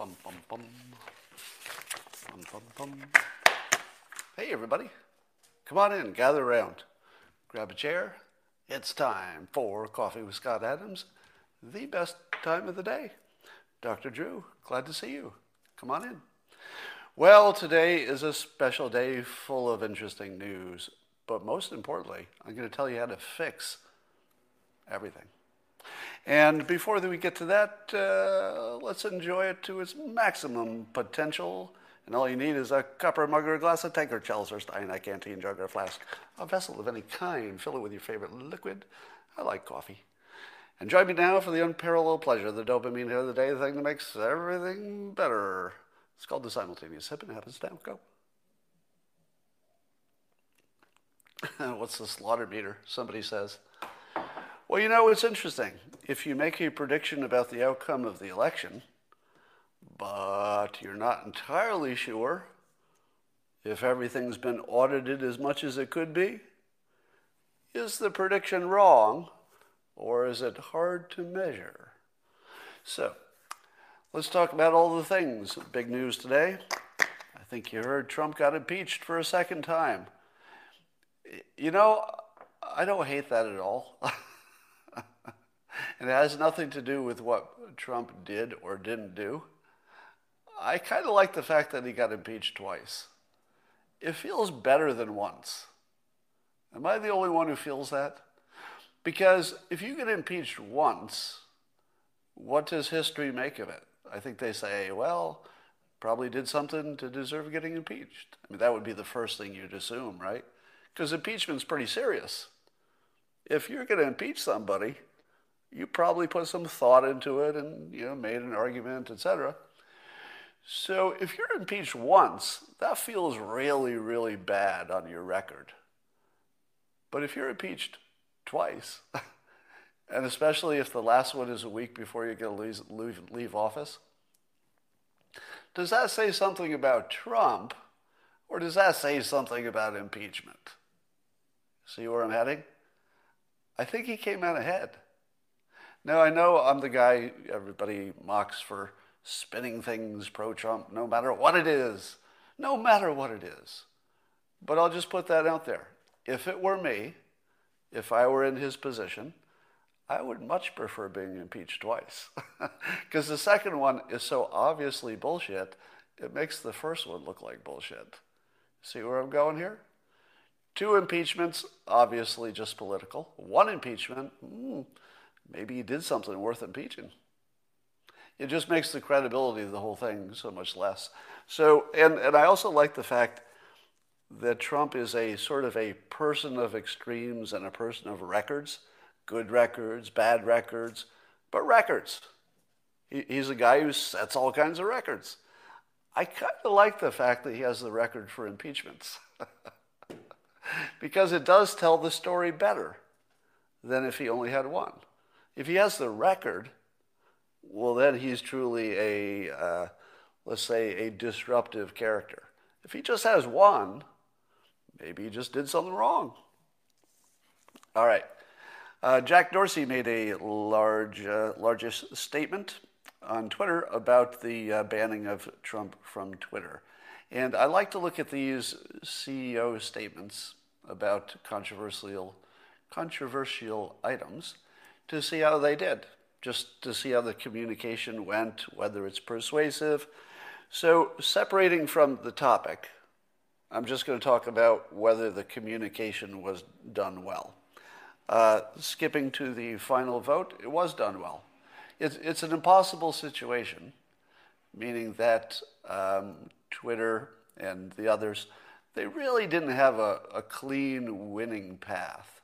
Bum, bum, bum. Bum, bum, bum. Hey, everybody. Come on in, gather around. Grab a chair. It's time for Coffee with Scott Adams, the best time of the day. Dr. Drew, glad to see you. Come on in. Well, today is a special day full of interesting news, but most importantly, I'm going to tell you how to fix everything. And before we get to that, uh, let's enjoy it to its maximum potential. And all you need is a cup or mug or a glass, a tanker, chalice or stein, a canteen, jug or flask, a vessel of any kind. Fill it with your favorite liquid. I like coffee. And join me now for the unparalleled pleasure, the dopamine of the day, the thing that makes everything better. It's called the simultaneous sip, and happens now. Go. What's the slaughter meter? Somebody says. Well, you know, it's interesting. If you make a prediction about the outcome of the election, but you're not entirely sure if everything's been audited as much as it could be, is the prediction wrong or is it hard to measure? So, let's talk about all the things. Big news today. I think you heard Trump got impeached for a second time. You know, I don't hate that at all. and it has nothing to do with what Trump did or didn't do. I kind of like the fact that he got impeached twice. It feels better than once. Am I the only one who feels that? Because if you get impeached once, what does history make of it? I think they say, well, probably did something to deserve getting impeached. I mean, that would be the first thing you'd assume, right? Because impeachment's pretty serious. If you're going to impeach somebody, you probably put some thought into it and you know made an argument, etc. So if you're impeached once, that feels really, really bad on your record. But if you're impeached twice, and especially if the last one is a week before you get to leave, leave, leave office, does that say something about Trump, or does that say something about impeachment? See where I'm heading? I think he came out ahead. Now, I know I'm the guy everybody mocks for spinning things pro Trump, no matter what it is. No matter what it is. But I'll just put that out there. If it were me, if I were in his position, I would much prefer being impeached twice. Because the second one is so obviously bullshit, it makes the first one look like bullshit. See where I'm going here? Two impeachments, obviously just political. One impeachment, hmm, maybe he did something worth impeaching. It just makes the credibility of the whole thing so much less. So, and, and I also like the fact that Trump is a sort of a person of extremes and a person of records good records, bad records, but records. He, he's a guy who sets all kinds of records. I kind of like the fact that he has the record for impeachments because it does tell the story better than if he only had one. If he has the record, well, then he's truly a, uh, let's say, a disruptive character. If he just has one, maybe he just did something wrong. All right. Uh, Jack Dorsey made a large, uh, largest statement on Twitter about the uh, banning of Trump from Twitter. And I like to look at these CEO statements about controversial, controversial items to see how they did, just to see how the communication went, whether it's persuasive. So, separating from the topic, I'm just going to talk about whether the communication was done well. Uh, skipping to the final vote, it was done well. It's, it's an impossible situation, meaning that um, Twitter and the others, they really didn't have a, a clean winning path.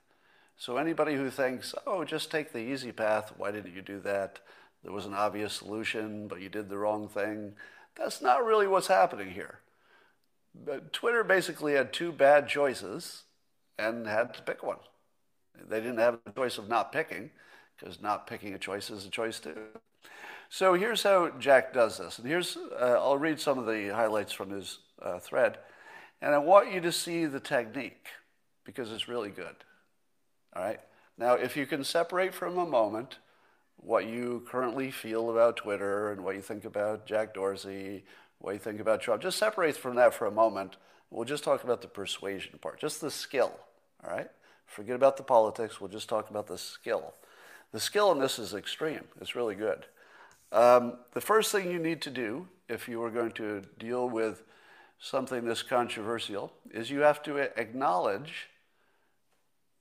So anybody who thinks, oh, just take the easy path, why didn't you do that? There was an obvious solution, but you did the wrong thing. That's not really what's happening here. But Twitter basically had two bad choices and had to pick one. They didn't have the choice of not picking, because not picking a choice is a choice too. So here's how Jack does this. And here's, uh, I'll read some of the highlights from his uh, thread. And I want you to see the technique, because it's really good. All right? Now, if you can separate from a moment what you currently feel about Twitter and what you think about Jack Dorsey, what you think about Trump. Just separate from that for a moment. We'll just talk about the persuasion part, just the skill, all right? Forget about the politics. We'll just talk about the skill. The skill in this is extreme. It's really good. Um, the first thing you need to do if you are going to deal with something this controversial is you have to acknowledge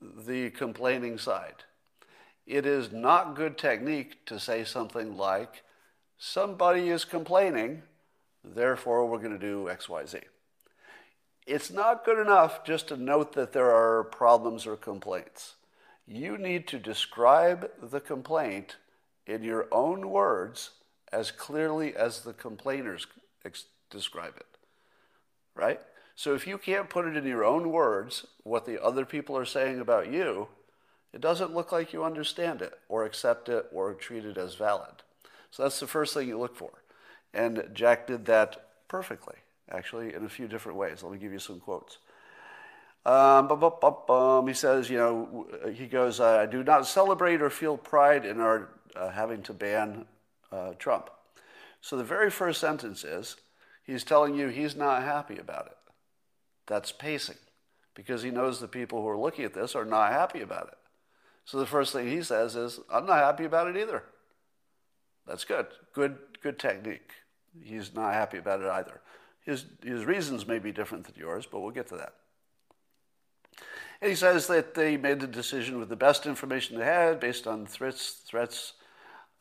the complaining side. It is not good technique to say something like, somebody is complaining, therefore we're going to do XYZ. It's not good enough just to note that there are problems or complaints. You need to describe the complaint in your own words as clearly as the complainers describe it. Right? So if you can't put it in your own words, what the other people are saying about you, it doesn't look like you understand it or accept it or treat it as valid. So that's the first thing you look for. And Jack did that perfectly, actually, in a few different ways. Let me give you some quotes. Um, he says, you know, he goes, I do not celebrate or feel pride in our uh, having to ban uh, Trump. So the very first sentence is, he's telling you he's not happy about it. That's pacing because he knows the people who are looking at this are not happy about it. So the first thing he says is, I'm not happy about it either. That's good. Good, good technique. He's not happy about it either. His, his reasons may be different than yours, but we'll get to that. And he says that they made the decision with the best information they had based on threats, threats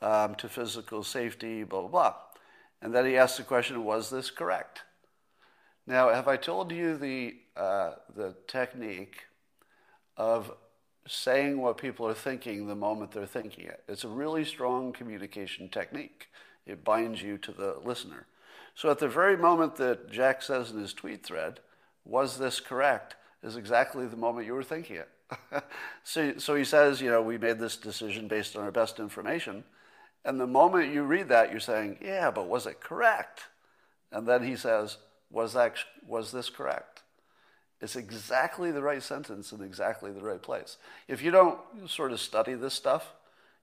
um, to physical safety, blah, blah, blah. And then he asks the question, was this correct? Now, have I told you the, uh, the technique of saying what people are thinking the moment they're thinking it? It's a really strong communication technique. It binds you to the listener. So at the very moment that Jack says in his tweet thread, was this correct, is exactly the moment you were thinking it. so, so he says, you know, we made this decision based on our best information. And the moment you read that, you're saying, yeah, but was it correct? And then he says, was, that, was this correct? It's exactly the right sentence in exactly the right place. If you don't sort of study this stuff,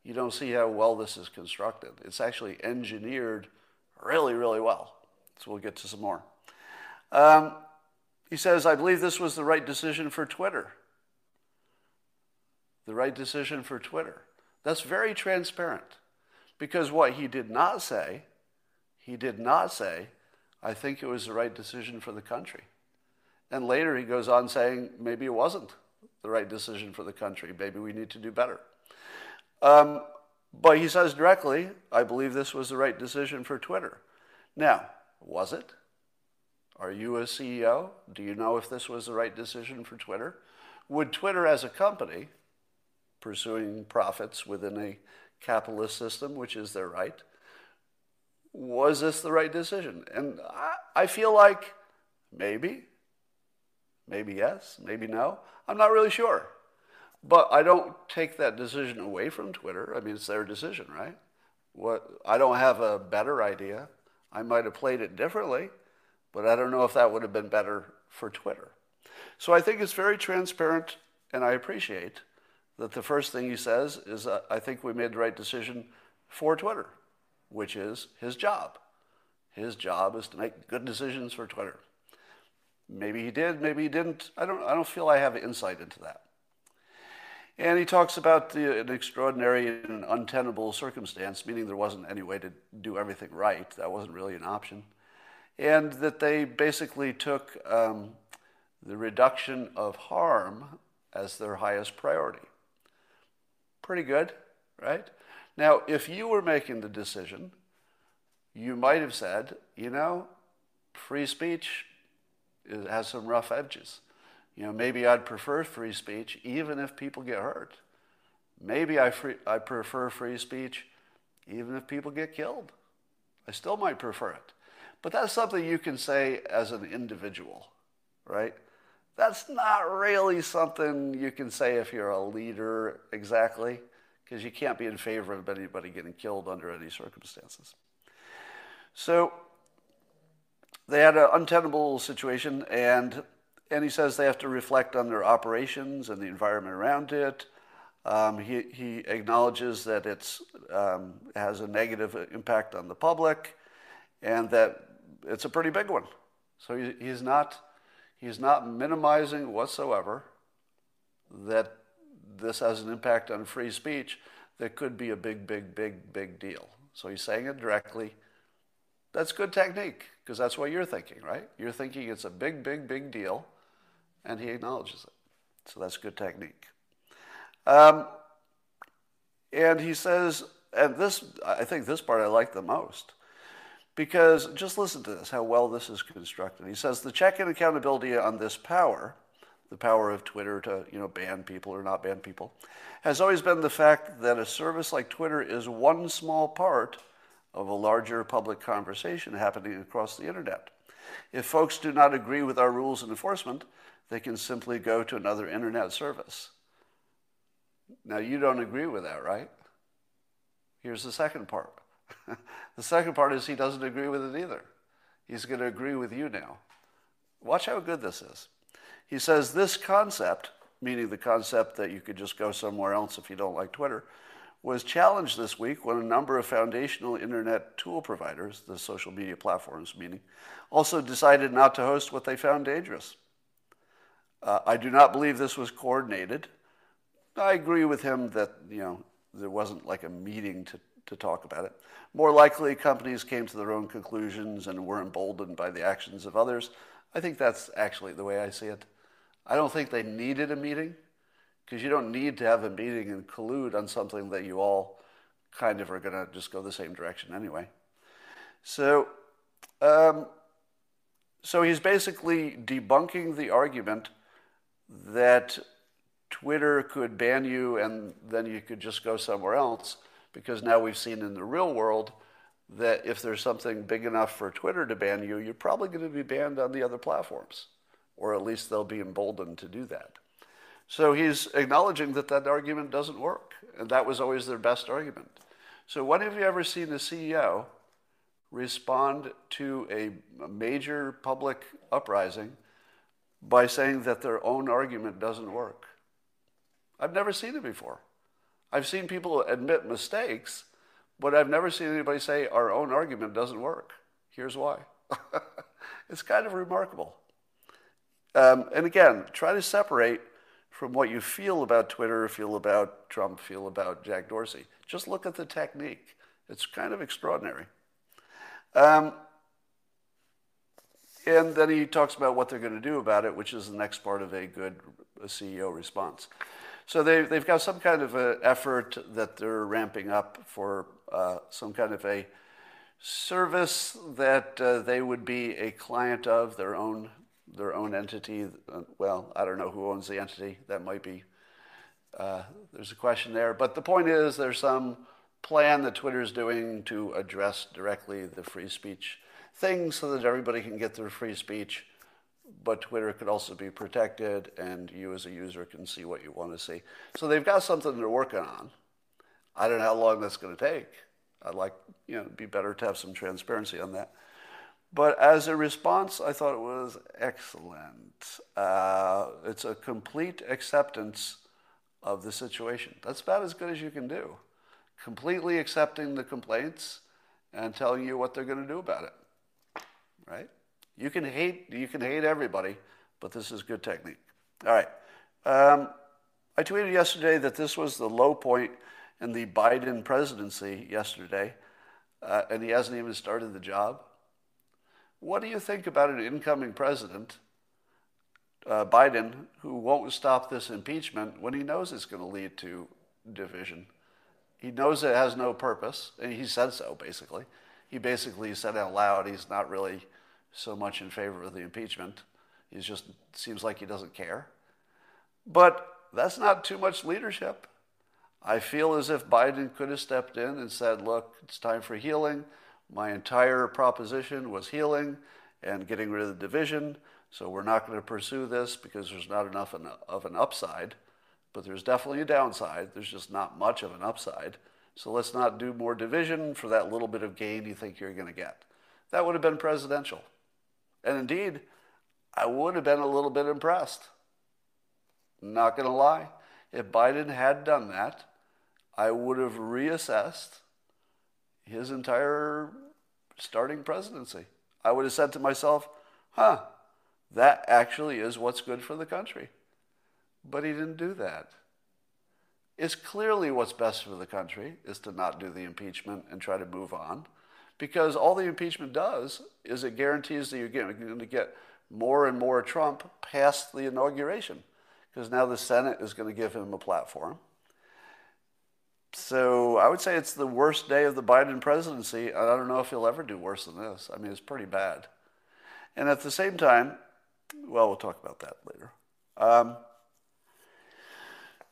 you don't see how well this is constructed. It's actually engineered really, really well. So we'll get to some more. Um, he says, I believe this was the right decision for Twitter. The right decision for Twitter. That's very transparent. Because what he did not say, he did not say, I think it was the right decision for the country. And later he goes on saying, maybe it wasn't the right decision for the country. Maybe we need to do better. Um, but he says directly, I believe this was the right decision for Twitter. Now, was it? Are you a CEO? Do you know if this was the right decision for Twitter? Would Twitter as a company, pursuing profits within a capitalist system, which is their right, was this the right decision? And I, I feel like maybe, maybe yes, maybe no. I'm not really sure. But I don't take that decision away from Twitter. I mean, it's their decision, right? What I don't have a better idea. I might have played it differently, but I don't know if that would have been better for Twitter. So I think it's very transparent, and I appreciate that the first thing he says is, uh, I think we made the right decision for Twitter which is his job. His job is to make good decisions for Twitter. Maybe he did, maybe he didn't. I don't, I don't feel I have insight into that. And he talks about the, an extraordinary and untenable circumstance, meaning there wasn't any way to do everything right. That wasn't really an option. And that they basically took um, the reduction of harm as their highest priority. Pretty good, right? Now, if you were making the decision, you might have said, you know, free speech has some rough edges. You know, maybe I'd prefer free speech even if people get hurt. Maybe I, free, I prefer free speech even if people get killed. I still might prefer it. But that's something you can say as an individual, right? That's not really something you can say if you're a leader exactly because you can't be in favor of anybody getting killed under any circumstances. So they had an untenable situation, and, and he says they have to reflect on their operations and the environment around it. Um, he, he acknowledges that it um, has a negative impact on the public and that it's a pretty big one. So he, he's, not, he's not minimizing whatsoever that this has an impact on free speech that could be a big, big, big, big deal. So he's saying it directly. That's good technique because that's what you're thinking, right? You're thinking it's a big, big, big deal, and he acknowledges it. So that's good technique. Um, and he says, and this, I think this part I like the most, because just listen to this, how well this is constructed. He says the check and accountability on this power, the power of Twitter to you know ban people or not ban people, has always been the fact that a service like Twitter is one small part of a larger public conversation happening across the internet. If folks do not agree with our rules and enforcement, they can simply go to another internet service. Now, you don't agree with that, right? Here's the second part. the second part is he doesn't agree with it either. He's going to agree with you now. Watch how good this is. He says this concept, meaning the concept that you could just go somewhere else if you don't like Twitter, was challenged this week when a number of foundational internet tool providers, the social media platforms meaning, also decided not to host what they found dangerous. Uh, I do not believe this was coordinated. I agree with him that you know there wasn't like a meeting to, to talk about it. More likely, companies came to their own conclusions and were emboldened by the actions of others. I think that's actually the way I see it. I don't think they needed a meeting because you don't need to have a meeting and collude on something that you all kind of are going to just go the same direction anyway. So, um, so he's basically debunking the argument that Twitter could ban you and then you could just go somewhere else because now we've seen in the real world that if there's something big enough for Twitter to ban you, you're probably going to be banned on the other platforms, or at least they'll be emboldened to do that. So he's acknowledging that that argument doesn't work, and that was always their best argument. So when have you ever seen a CEO respond to a major public uprising by saying that their own argument doesn't work? I've never seen it before. I've seen people admit mistakes, but I've never seen anybody say our own argument doesn't work. Here's why. it's kind of remarkable. Um, and again, try to separate from what you feel about Twitter, feel about Trump, feel about Jack Dorsey. Just look at the technique. It's kind of extraordinary. Um, and then he talks about what they're going to do about it, which is the next part of a good CEO response. So they, they've got some kind of an effort that they're ramping up for uh, some kind of a service that uh, they would be a client of their own their own entity. Uh, well, I don't know who owns the entity. That might be, uh, there's a question there. But the point is, there's some plan that Twitter is doing to address directly the free speech thing so that everybody can get their free speech. But Twitter could also be protected, and you as a user can see what you want to see. So they've got something they're working on. I don't know how long that's going to take. I'd like, you know, it'd be better to have some transparency on that. But as a response, I thought it was excellent. Uh, it's a complete acceptance of the situation. That's about as good as you can do. Completely accepting the complaints and telling you what they're going to do about it. Right? You can hate you can hate everybody, but this is good technique. All right. Um, I tweeted yesterday that this was the low point in the Biden presidency yesterday, uh, and he hasn't even started the job. What do you think about an incoming president, uh, Biden, who won't stop this impeachment when he knows it's going to lead to division? He knows it has no purpose, and he said so, basically. He basically said out loud he's not really so much in favor of the impeachment. He just seems like he doesn't care. But that's not too much leadership. I feel as if Biden could have stepped in and said, look, it's time for healing. My entire proposition was healing and getting rid of the division. So we're not going to pursue this because there's not enough of an upside. But there's definitely a downside. There's just not much of an upside. So let's not do more division for that little bit of gain you think you're going to get. That would have been presidential. And indeed, I would have been a little bit impressed. Not going to lie. if Biden had done that, I would have reassessed his entire starting presidency. I would have said to myself, huh, that actually is what's good for the country. But he didn't do that. It's clearly what's best for the country is to not do the impeachment and try to move on. Because all the impeachment does is it guarantees that you're going to get more and more Trump past the inauguration. Because now the Senate is going to give him a platform. So I would say it's the worst day of the Biden presidency. I don't know if he'll ever do worse than this. I mean, it's pretty bad. And at the same time, well, we'll talk about that later. Um,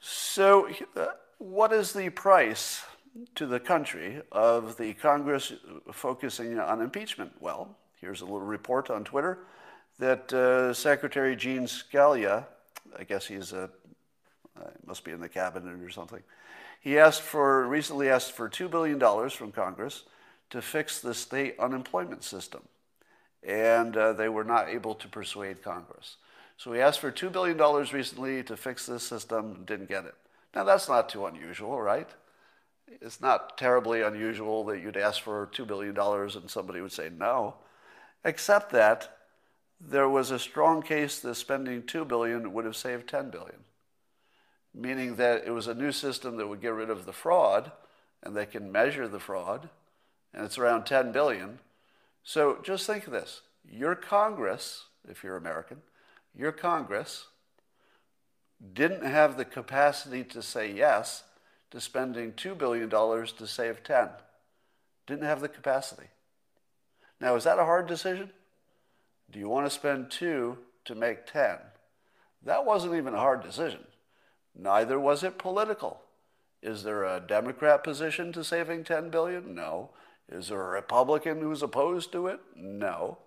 so, uh, what is the price to the country of the Congress focusing on impeachment? Well, here's a little report on Twitter that uh, Secretary Gene Scalia, I guess he's a, uh, must be in the cabinet or something, he asked for, recently asked for $2 billion from Congress to fix the state unemployment system. And uh, they were not able to persuade Congress. So he asked for $2 billion recently to fix this system, didn't get it. Now, that's not too unusual, right? It's not terribly unusual that you'd ask for $2 billion and somebody would say no, except that there was a strong case that spending 2 billion would have saved $10 billion meaning that it was a new system that would get rid of the fraud, and they can measure the fraud, and it's around 10 billion. So just think of this your Congress, if you're American, your Congress didn't have the capacity to say yes to spending $2 billion to save 10. Didn't have the capacity. Now, is that a hard decision? Do you want to spend two to make 10? That wasn't even a hard decision. Neither was it political. Is there a Democrat position to saving 10 billion? No. Is there a Republican who's opposed to it? No.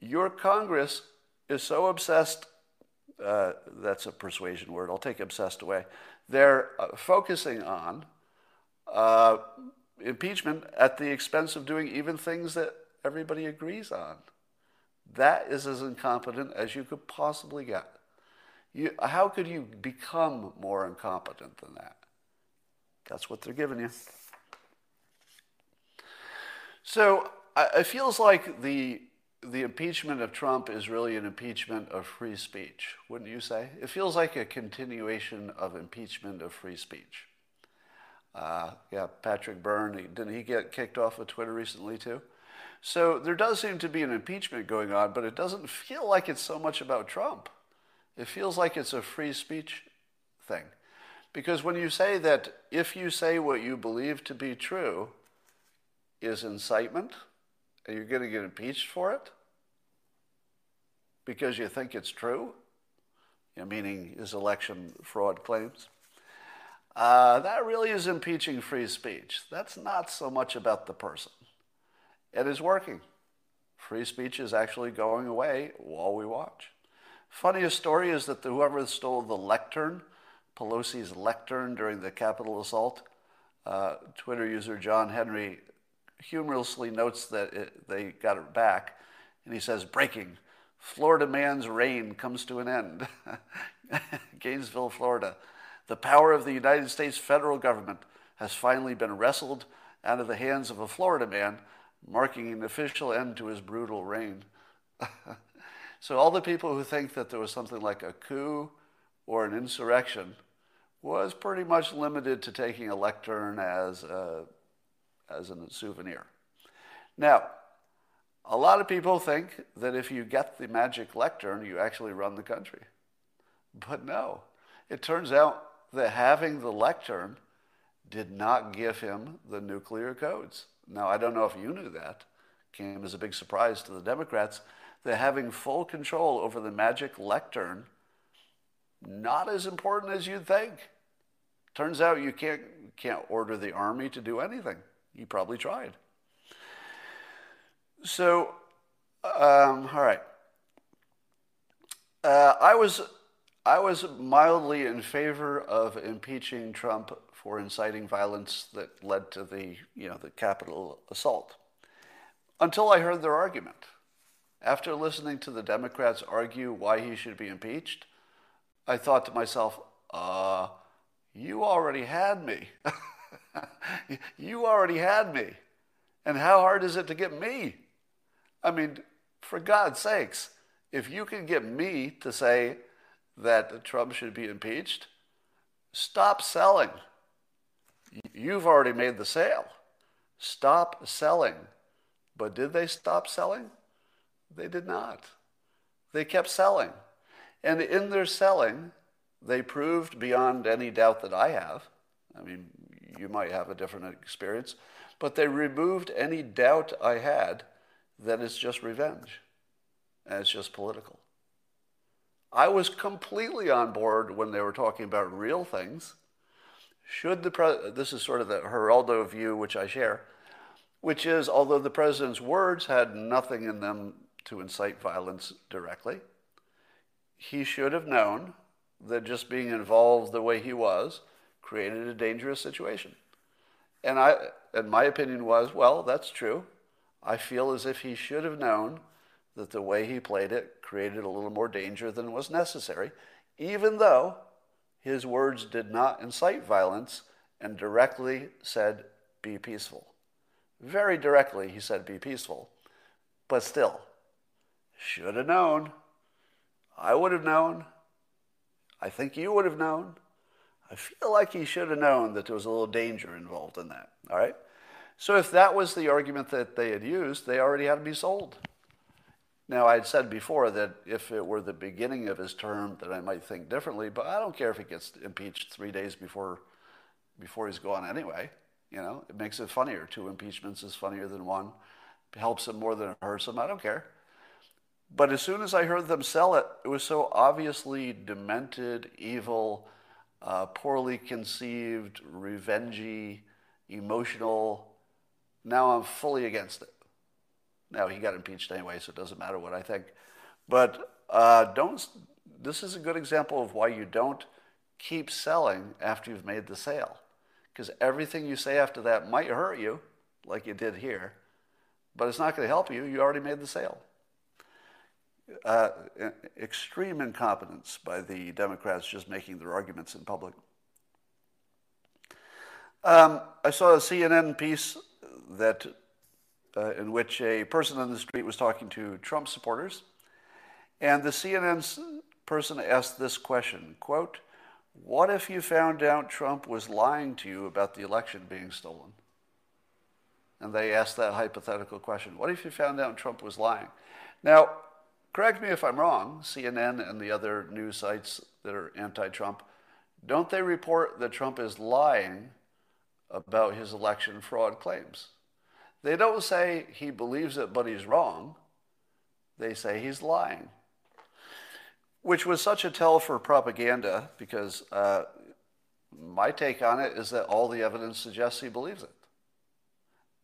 Your Congress is so obsessed, uh, that's a persuasion word, I'll take obsessed away. They're uh, focusing on uh, impeachment at the expense of doing even things that everybody agrees on. That is as incompetent as you could possibly get. You, how could you become more incompetent than that? That's what they're giving you. So it feels like the the impeachment of Trump is really an impeachment of free speech, wouldn't you say? It feels like a continuation of impeachment of free speech. Uh, yeah, Patrick Byrne, didn't he get kicked off of Twitter recently too? So there does seem to be an impeachment going on, but it doesn't feel like it's so much about Trump. It feels like it's a free speech thing. Because when you say that if you say what you believe to be true is incitement, and you're going to get impeached for it because you think it's true, you know, meaning is election fraud claims, uh, that really is impeaching free speech. That's not so much about the person. It is working. Free speech is actually going away while we watch. Funniest story is that whoever stole the lectern, Pelosi's lectern during the Capitol assault, uh, Twitter user John Henry humorously notes that it, they got it back, and he says, "Breaking: Florida man's reign comes to an end." Gainesville, Florida. The power of the United States federal government has finally been wrestled out of the hands of a Florida man, marking an official end to his brutal reign. So all the people who think that there was something like a coup or an insurrection was pretty much limited to taking a lectern as a, as a souvenir. Now, a lot of people think that if you get the magic lectern, you actually run the country. But no, it turns out that having the lectern did not give him the nuclear codes. Now, I don't know if you knew that. Came as a big surprise to the Democrats that having full control over the magic lectern not as important as you'd think. Turns out you can't can't order the army to do anything. You probably tried. So, um, all right. Uh, I was I was mildly in favor of impeaching Trump for inciting violence that led to the you know the Capitol assault until I heard their argument. After listening to the Democrats argue why he should be impeached, I thought to myself, uh, you already had me. you already had me. And how hard is it to get me? I mean, for God's sakes, if you can get me to say that Trump should be impeached, stop selling. You've already made the sale. Stop selling. But did they stop selling? They did not. They kept selling. And in their selling, they proved beyond any doubt that I have. I mean, you might have a different experience, but they removed any doubt I had that it's just revenge and it's just political. I was completely on board when they were talking about real things. Should the pre- this is sort of the Geraldo view, which I share, which is although the president's words had nothing in them to incite violence directly, he should have known that just being involved the way he was created a dangerous situation. And I and my opinion was, well, that's true. I feel as if he should have known that the way he played it created a little more danger than was necessary, even though his words did not incite violence and directly said, be peaceful. Very directly, he said, be peaceful. But still, should have known. I would have known. I think you would have known. I feel like he should have known that there was a little danger involved in that. All right? So if that was the argument that they had used, they already had to be sold. Now, I'd said before that if it were the beginning of his term, that I might think differently, but I don't care if he gets impeached three days before, before he's gone anyway. You know, it makes it funnier. Two impeachments is funnier than one. It helps him more than it hurts him. I don't care. But as soon as I heard them sell it, it was so obviously demented, evil, uh, poorly conceived, revengey, emotional. Now I'm fully against it. Now he got impeached anyway, so it doesn't matter what I think. But uh, don't. This is a good example of why you don't keep selling after you've made the sale, because everything you say after that might hurt you, like you did here, but it's not going to help you. You already made the sale uh, extreme incompetence by the Democrats just making their arguments in public. Um, I saw a CNN piece that uh, in which a person on the street was talking to Trump supporters, and the CNN person asked this question: "Quote, what if you found out Trump was lying to you about the election being stolen?" And they asked that hypothetical question: "What if you found out Trump was lying?" Now, correct me if I'm wrong, CNN and the other news sites that are anti Trump, don't they report that Trump is lying about his election fraud claims? They don't say he believes it but he's wrong. They say he's lying, which was such a tell for propaganda because uh, my take on it is that all the evidence suggests he believes it.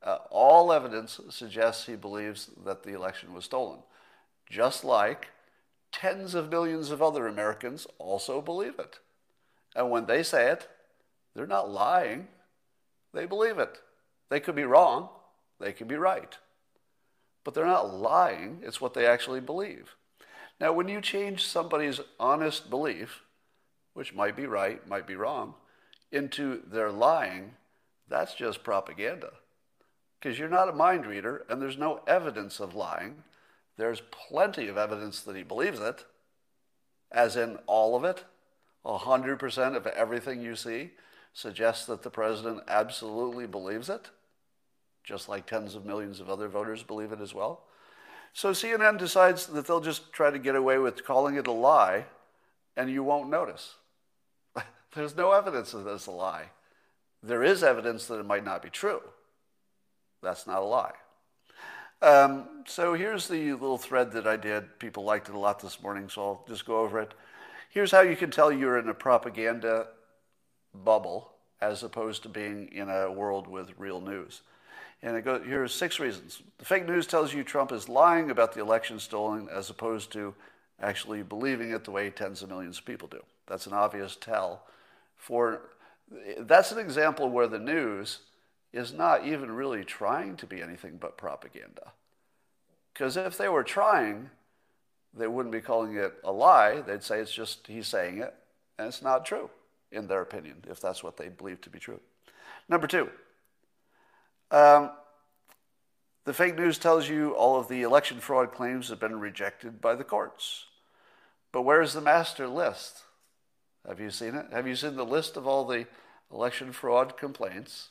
Uh, all evidence suggests he believes that the election was stolen just like tens of millions of other Americans also believe it. And when they say it, they're not lying, they believe it. They could be wrong, they could be right. But they're not lying, it's what they actually believe. Now, when you change somebody's honest belief, which might be right, might be wrong, into their lying, that's just propaganda. Because you're not a mind reader and there's no evidence of lying. There's plenty of evidence that he believes it, as in all of it. 100% of everything you see suggests that the president absolutely believes it, just like tens of millions of other voters believe it as well. So CNN decides that they'll just try to get away with calling it a lie, and you won't notice. There's no evidence that it's a lie. There is evidence that it might not be true. That's not a lie. Um, so here's the little thread that I did. People liked it a lot this morning, so I'll just go over it. Here's how you can tell you're in a propaganda bubble as opposed to being in a world with real news. And it goes, here are six reasons. The fake news tells you Trump is lying about the election stolen as opposed to actually believing it the way tens of millions of people do. That's an obvious tell. For that's an example where the news is not even really trying to be anything but propaganda. Because if they were trying, they wouldn't be calling it a lie. They'd say it's just he's saying it, and it's not true. in their opinion, if that's what they believe to be true. Number two, um, the fake news tells you all of the election fraud claims have been rejected by the courts. But where's the master list? Have you seen it? Have you seen the list of all the election fraud complaints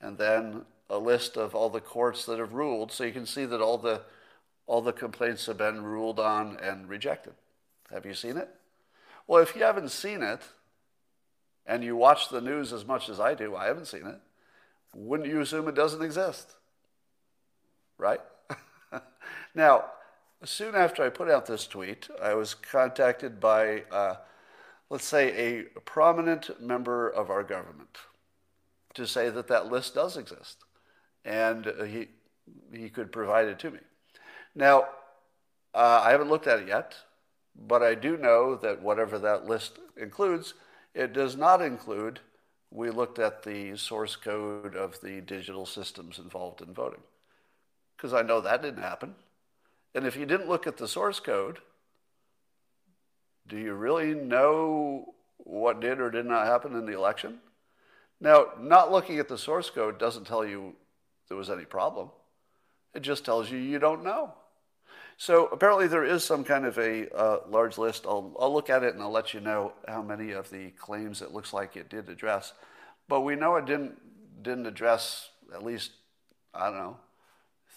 and then a list of all the courts that have ruled so you can see that all the all the complaints have been ruled on and rejected. Have you seen it? Well, if you haven't seen it and you watch the news as much as I do, I haven't seen it, wouldn't you assume it doesn't exist? Right? now, soon after I put out this tweet, I was contacted by, uh, let's say, a prominent member of our government to say that that list does exist. And uh, he, he could provide it to me. Now, uh, I haven't looked at it yet, but I do know that whatever that list includes, it does not include, we looked at the source code of the digital systems involved in voting. Because I know that didn't happen. And if you didn't look at the source code, do you really know what did or did not happen in the election? Now, not looking at the source code doesn't tell you there was any problem. It just tells you you don't know. So apparently there is some kind of a uh, large list. I'll, I'll look at it and I'll let you know how many of the claims it looks like it did address. But we know it didn't, didn't address at least, I don't know,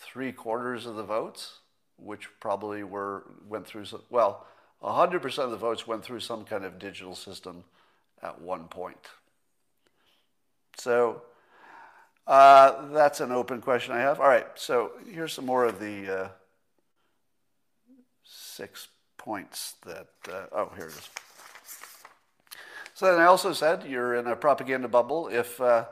three quarters of the votes, which probably were, went through, well, 100% of the votes went through some kind of digital system at one point. So uh, that's an open question I have. All right, so here's some more of the uh, six points that, uh, oh, here it is. So then I also said you're in a propaganda bubble if, uh,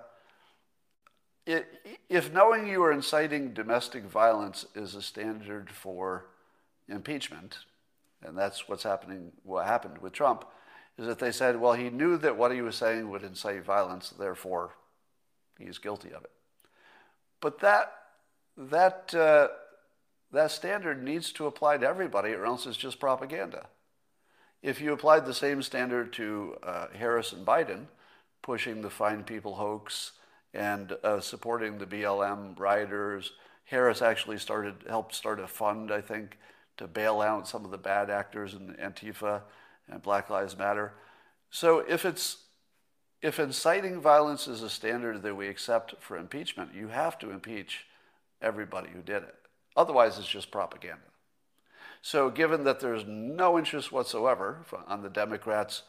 if knowing you are inciting domestic violence is a standard for impeachment, and that's what's happening, what happened with Trump, is that they said, well, he knew that what he was saying would incite violence, therefore he's guilty of it. But that, that uh, that standard needs to apply to everybody, or else it's just propaganda. If you applied the same standard to uh, Harris and Biden, pushing the Fine People hoax and uh, supporting the BLM rioters, Harris actually started helped start a fund, I think, to bail out some of the bad actors in Antifa and Black Lives Matter. So if it's if inciting violence is a standard that we accept for impeachment, you have to impeach everybody who did it. Otherwise, it's just propaganda. So, given that there's no interest whatsoever on the Democrats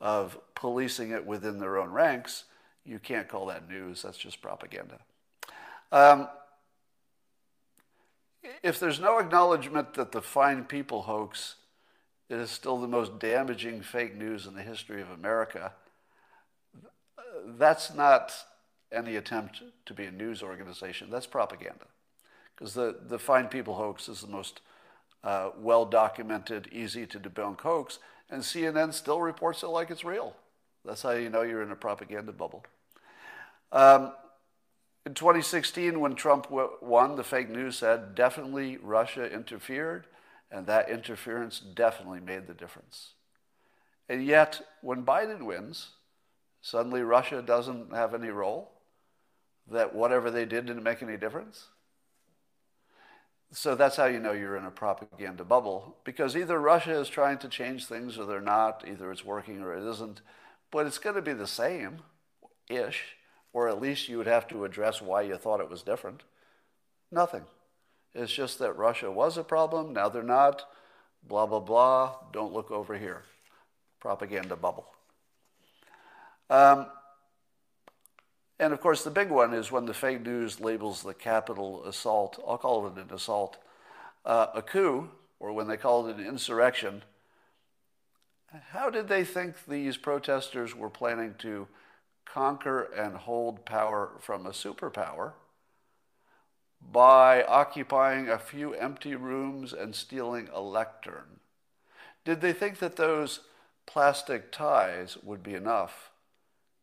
of policing it within their own ranks, you can't call that news. That's just propaganda. Um, if there's no acknowledgement that the Fine People hoax is still the most damaging fake news in the history of America, that's not any attempt to be a news organization. That's propaganda because the, the Fine People hoax is the most uh, well documented, easy to debunk hoax, and CNN still reports it like it's real. That's how you know you're in a propaganda bubble. Um, in 2016, when Trump won, the fake news said definitely Russia interfered, and that interference definitely made the difference. And yet, when Biden wins, suddenly Russia doesn't have any role, that whatever they did didn't make any difference. So that's how you know you're in a propaganda bubble because either Russia is trying to change things or they're not, either it's working or it isn't, but it's going to be the same ish, or at least you would have to address why you thought it was different. Nothing. It's just that Russia was a problem, now they're not, blah, blah, blah, don't look over here. Propaganda bubble. Um, and of course, the big one is when the fake news labels the Capitol assault, I'll call it an assault, uh, a coup, or when they call it an insurrection. How did they think these protesters were planning to conquer and hold power from a superpower by occupying a few empty rooms and stealing a lectern? Did they think that those plastic ties would be enough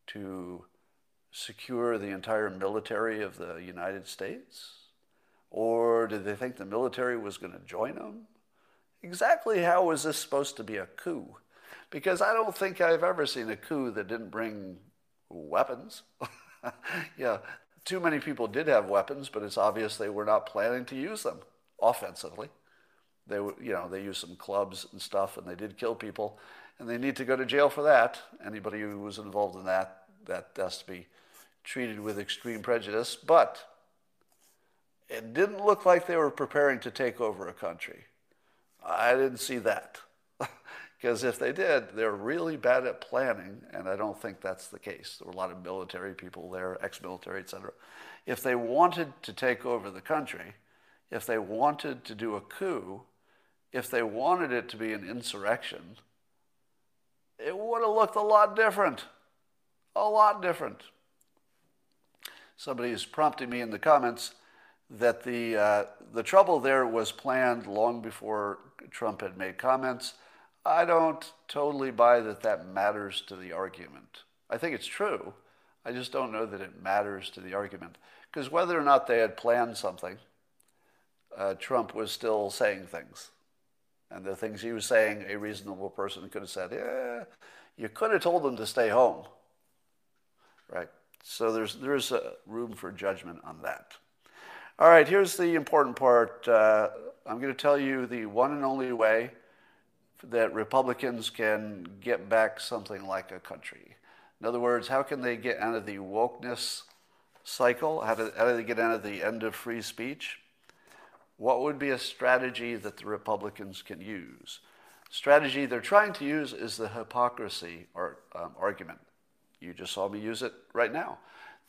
to secure the entire military of the United States? Or did they think the military was going to join them? Exactly how was this supposed to be a coup? because I don't think I've ever seen a coup that didn't bring weapons. yeah, too many people did have weapons, but it's obvious they were not planning to use them offensively. They, were, you know, they used some clubs and stuff, and they did kill people, and they need to go to jail for that. Anybody who was involved in that, that has to be treated with extreme prejudice. But it didn't look like they were preparing to take over a country. I didn't see that. Because if they did, they're really bad at planning, and I don't think that's the case. There were a lot of military people there, ex-military, et cetera. If they wanted to take over the country, if they wanted to do a coup, if they wanted it to be an insurrection, it would have looked a lot different. A lot different. Somebody is prompting me in the comments that the, uh, the trouble there was planned long before Trump had made comments I don't totally buy that that matters to the argument. I think it's true. I just don't know that it matters to the argument. Because whether or not they had planned something, uh, Trump was still saying things. And the things he was saying, a reasonable person could have said, yeah, you could have told them to stay home. Right? So there's, there's a room for judgment on that. All right, here's the important part. Uh, I'm going to tell you the one and only way that Republicans can get back something like a country. In other words, how can they get out of the wokeness cycle? How do, how do they get out of the end of free speech? What would be a strategy that the Republicans can use? Strategy they're trying to use is the hypocrisy or, um, argument. You just saw me use it right now.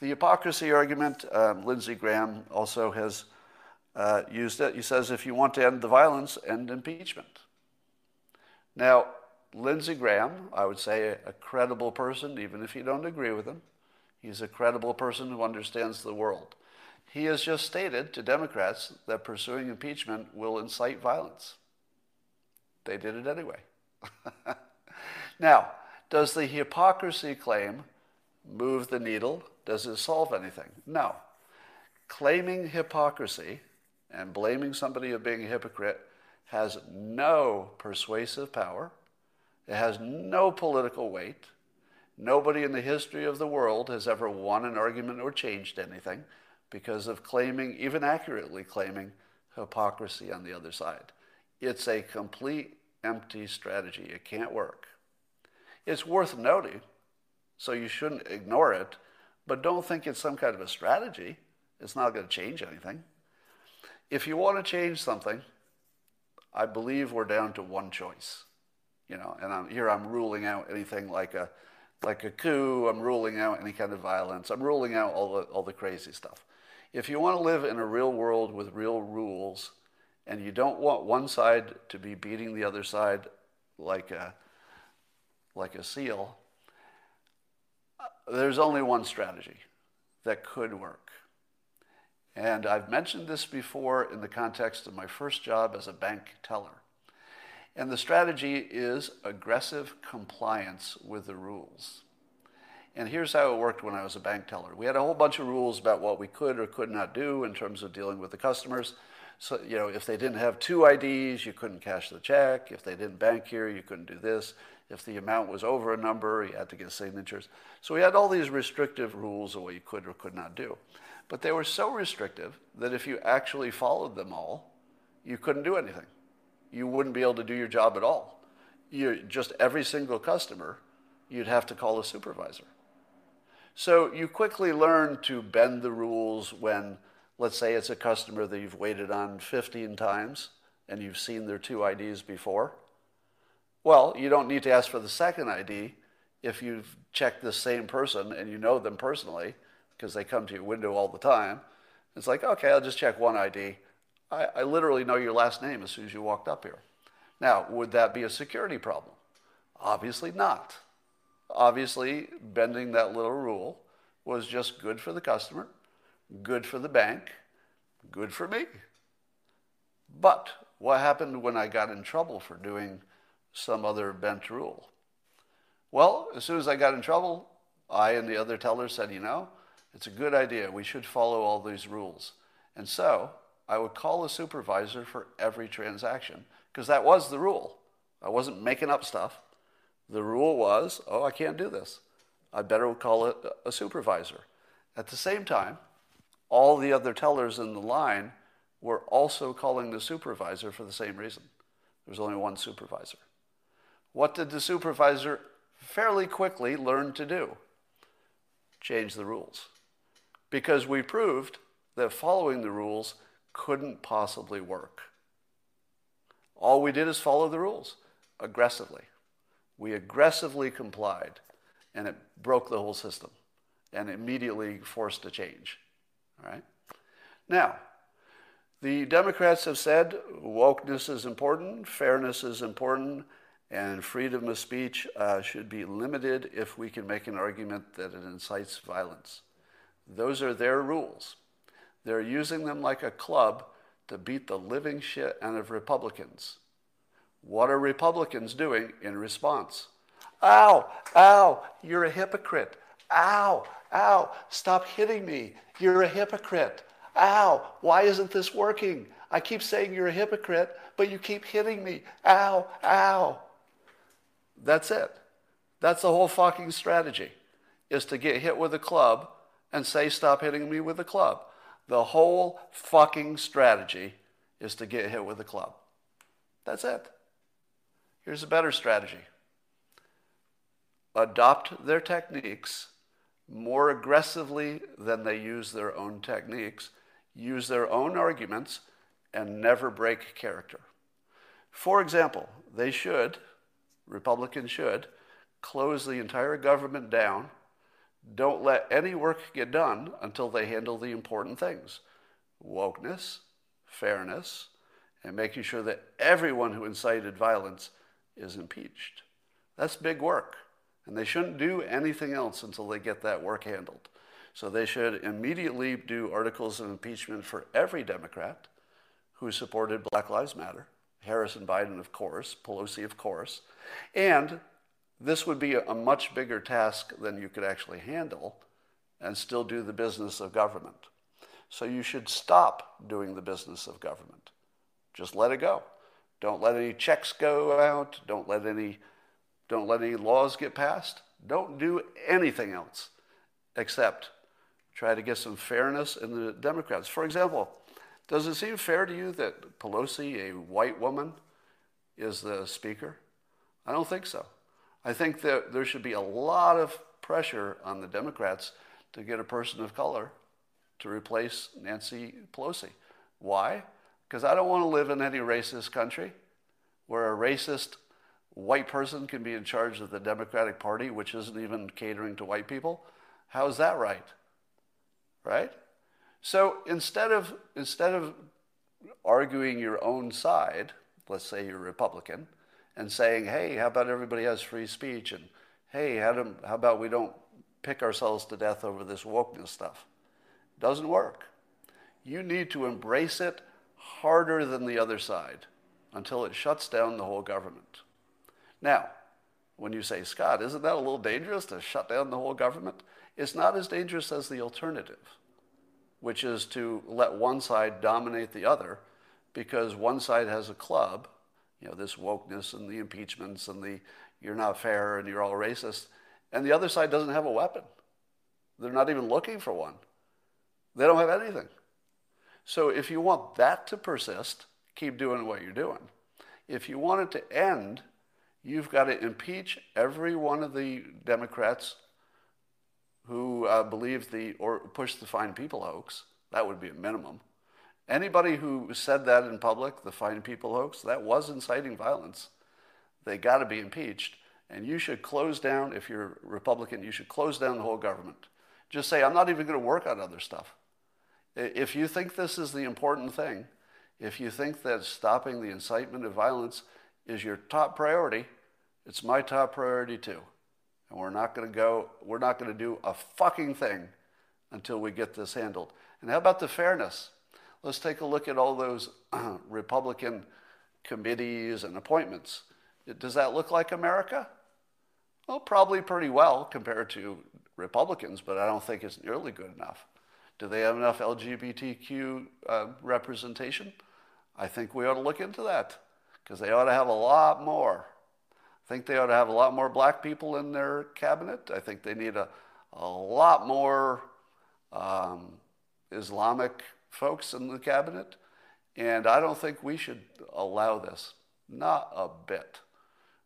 The hypocrisy argument, um, Lindsey Graham also has uh, used it. He says if you want to end the violence, end impeachment. Now, Lindsey Graham, I would say a credible person, even if you don't agree with him. He's a credible person who understands the world. He has just stated to Democrats that pursuing impeachment will incite violence. They did it anyway. now, does the hypocrisy claim move the needle? Does it solve anything? No. Claiming hypocrisy and blaming somebody of being a hypocrite has no persuasive power. It has no political weight. Nobody in the history of the world has ever won an argument or changed anything because of claiming, even accurately claiming, hypocrisy on the other side. It's a complete empty strategy. It can't work. It's worth noting, so you shouldn't ignore it, but don't think it's some kind of a strategy. It's not going to change anything. If you want to change something, I believe we're down to one choice. You know, and I'm, here I'm ruling out anything like a, like a coup. I'm ruling out any kind of violence. I'm ruling out all the, all the crazy stuff. If you want to live in a real world with real rules, and you don't want one side to be beating the other side like a, like a seal, uh, there's only one strategy that could work. And I've mentioned this before in the context of my first job as a bank teller. And the strategy is aggressive compliance with the rules. And here's how it worked when I was a bank teller. We had a whole bunch of rules about what we could or could not do in terms of dealing with the customers. So, you know, if they didn't have two IDs, you couldn't cash the check. If they didn't bank here, you couldn't do this. If the amount was over a number, you had to get signatures. So we had all these restrictive rules of what you could or could not do. But they were so restrictive that if you actually followed them all, you couldn't do anything. You wouldn't be able to do your job at all. You, just every single customer, you'd have to call a supervisor. So you quickly learn to bend the rules when, let's say, it's a customer that you've waited on 15 times and you've seen their two IDs before. Well, you don't need to ask for the second ID if you've checked the same person and you know them personally because they come to your window all the time. It's like, okay, I'll just check one ID. I, I literally know your last name as soon as you walked up here. Now, would that be a security problem? Obviously not. Obviously, bending that little rule was just good for the customer, good for the bank, good for me. But what happened when I got in trouble for doing some other bent rule? Well, as soon as I got in trouble, I and the other tellers said, you know, it's a good idea. We should follow all these rules. And so I would call a supervisor for every transaction because that was the rule. I wasn't making up stuff. The rule was, oh, I can't do this. I better call a supervisor. At the same time, all the other tellers in the line were also calling the supervisor for the same reason. There's only one supervisor. What did the supervisor fairly quickly learn to do? Change the rules. Because we proved that following the rules couldn't possibly work. All we did is follow the rules aggressively. We aggressively complied, and it broke the whole system and immediately forced a change. All right? Now, the Democrats have said wokeness is important, fairness is important, and freedom of speech uh, should be limited if we can make an argument that it incites violence. Those are their rules. They're using them like a club to beat the living shit out of Republicans. What are Republicans doing in response? Ow, ow, you're a hypocrite. Ow, ow, stop hitting me. You're a hypocrite. Ow, why isn't this working? I keep saying you're a hypocrite, but you keep hitting me. Ow, ow. That's it. That's the whole fucking strategy, is to get hit with a club and say, stop hitting me with a club. The whole fucking strategy is to get hit with a club. That's it. Here's a better strategy adopt their techniques more aggressively than they use their own techniques, use their own arguments, and never break character. For example, they should, Republicans should, close the entire government down. Don't let any work get done until they handle the important things wokeness, fairness, and making sure that everyone who incited violence is impeached. That's big work. And they shouldn't do anything else until they get that work handled. So they should immediately do articles of impeachment for every Democrat who supported Black Lives Matter. Harris and Biden, of course, Pelosi, of course. And this would be a much bigger task than you could actually handle and still do the business of government. So you should stop doing the business of government. Just let it go. Don't let any checks go out. Don't let any, don't let any laws get passed. Don't do anything else except try to get some fairness in the Democrats. For example, does it seem fair to you that Pelosi, a white woman, is the speaker? I don't think so. I think that there should be a lot of pressure on the Democrats to get a person of color to replace Nancy Pelosi. Why? Because I don't want to live in any racist country where a racist white person can be in charge of the Democratic Party, which isn't even catering to white people. How is that right? Right? So instead of, instead of arguing your own side, let's say you're Republican, and saying, hey, how about everybody has free speech? And hey, how, do, how about we don't pick ourselves to death over this wokeness stuff? Doesn't work. You need to embrace it harder than the other side until it shuts down the whole government. Now, when you say, Scott, isn't that a little dangerous to shut down the whole government? It's not as dangerous as the alternative, which is to let one side dominate the other because one side has a club, you know, this wokeness and the impeachments and the you're not fair and you're all racist, and the other side doesn't have a weapon. They're not even looking for one. They don't have anything. So if you want that to persist, keep doing what you're doing. If you want it to end, you've got to impeach every one of the Democrats who uh, believe the or push the fine people hoax. That would be a minimum. Anybody who said that in public, the fine people hoax, that was inciting violence. They got to be impeached. And you should close down, if you're Republican, you should close down the whole government. Just say, I'm not even going to work on other stuff. If you think this is the important thing, if you think that stopping the incitement of violence is your top priority, it's my top priority too. And we're not going to go, we're not going to do a fucking thing until we get this handled. And how about the fairness? Let's take a look at all those Republican committees and appointments. Does that look like America? Well, probably pretty well compared to Republicans, but I don't think it's nearly good enough. Do they have enough LGBTQ uh, representation? I think we ought to look into that because they ought to have a lot more. I think they ought to have a lot more black people in their cabinet. I think they need a, a lot more um, Islamic folks in the cabinet. And I don't think we should allow this. Not a bit.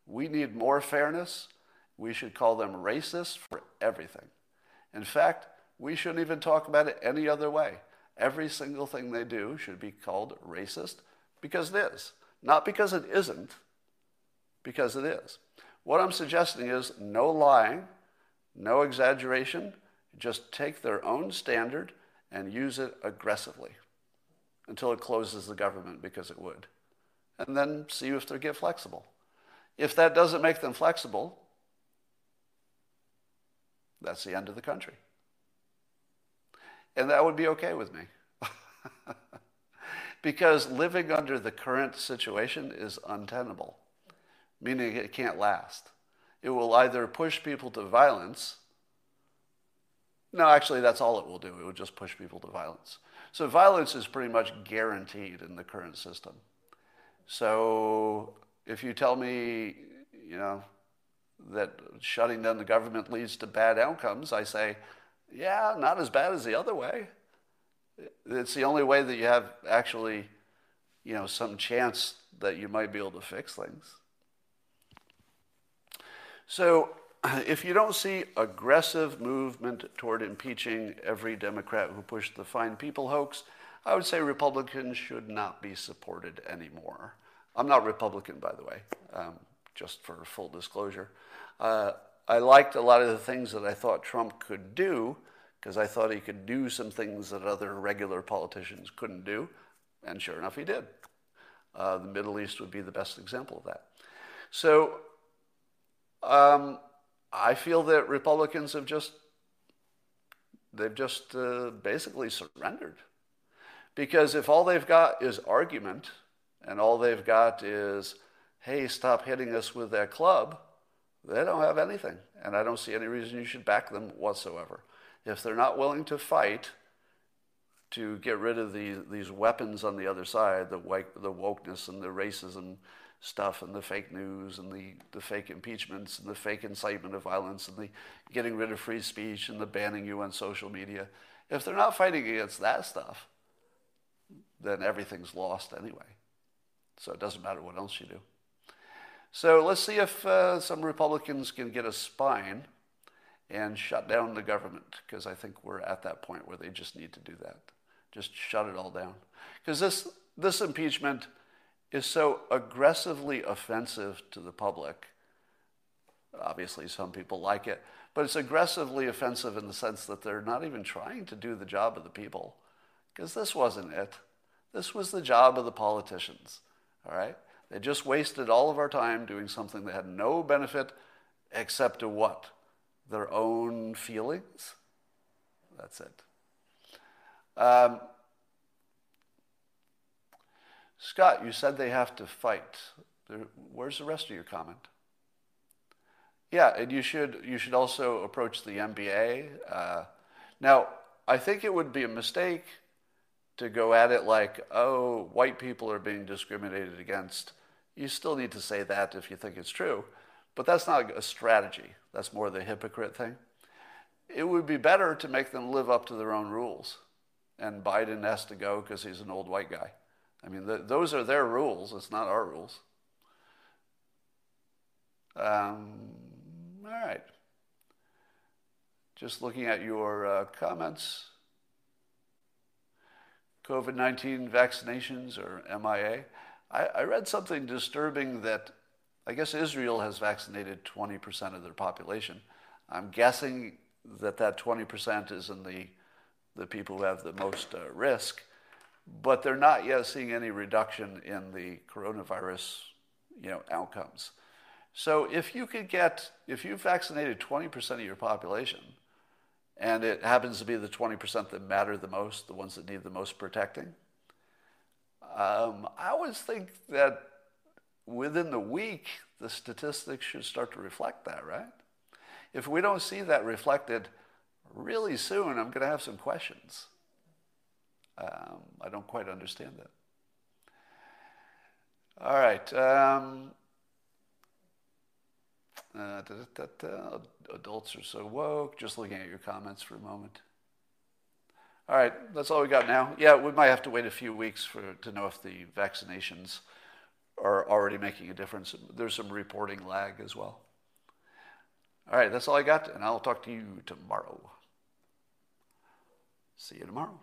We need more fairness. We should call them racist for everything. In fact, we shouldn't even talk about it any other way. Every single thing they do should be called racist because it is. Not because it isn't, because it is. What I'm suggesting is no lying, no exaggeration. Just take their own standard and use it aggressively until it closes the government because it would. And then see if they get flexible. If that doesn't make them flexible, that's the end of the country. And that would be okay with me. because living under the current situation is untenable, meaning it can't last. It will either push people to violence. No, actually, that's all it will do. It will just push people to violence. So, violence is pretty much guaranteed in the current system. So, if you tell me, you know, that shutting down the government leads to bad outcomes, I say, yeah, not as bad as the other way. It's the only way that you have actually, you know, some chance that you might be able to fix things. So, if you don't see aggressive movement toward impeaching every Democrat who pushed the Fine People hoax, I would say Republicans should not be supported anymore. I'm not Republican, by the way, um, just for full disclosure. Uh, I liked a lot of the things that I thought Trump could do because I thought he could do some things that other regular politicians couldn't do, and sure enough, he did. Uh, the Middle East would be the best example of that. So um, I feel that Republicans have just they've just uh, basically surrendered. Because if all they've got is argument and all they've got is hey stop hitting us with that club they don't have anything. And i don't see any reason you should back them whatsoever. If they're not willing to fight to get rid of these, these weapons on the other side, the, the wokeness and the racism stuff and the fake news and the, the fake impeachments and the fake incitement of violence and the getting rid of free speech and the banning you on social media, if they're not fighting against that stuff, then everything's lost anyway. So it doesn't matter what else you do. So let's see if uh, some Republicans can get a spine and shut down the government because I think we're at that point where they just need to do that. Just shut it all down. Because this, this impeachment is so aggressively offensive to the public. Obviously, some people like it, but it's aggressively offensive in the sense that they're not even trying to do the job of the people. Because this wasn't it. This was the job of the politicians. All right? They just wasted all of our time doing something that had no benefit except to what? their own feelings. That's it. Um, Scott, you said they have to fight. Where's the rest of your comment? Yeah, and you should you should also approach the NBA. Uh, now, I think it would be a mistake to go at it like, oh, white people are being discriminated against. You still need to say that if you think it's true. But that's not a strategy. That's more the hypocrite thing. It would be better to make them live up to their own rules. And Biden has to go because he's an old white guy. I mean, those are their rules. It's not our rules. Um, all right. Just looking at your uh, comments. COVID 19 vaccinations or MIA. I, I read something disturbing that I guess Israel has vaccinated 20% of their population. I'm guessing that that 20% is in the, the people who have the most uh, risk, but they're not yet seeing any reduction in the coronavirus you know, outcomes. So if you could get, if you've vaccinated 20% of your population, and it happens to be the 20% that matter the most, the ones that need the most protecting, um, I always think that within the week, the statistics should start to reflect that, right? If we don't see that reflected really soon, I'm going to have some questions. Um, I don't quite understand that. All right. Um, Uh, da, da, da, Adults are so woke. Just looking at your comments for a moment. All right, that's all we got now. Yeah, we might have to wait a few weeks for to know if the vaccinations are already making a difference. There's some reporting lag as well. All right, that's all I got, and I'll talk to you tomorrow. See you tomorrow.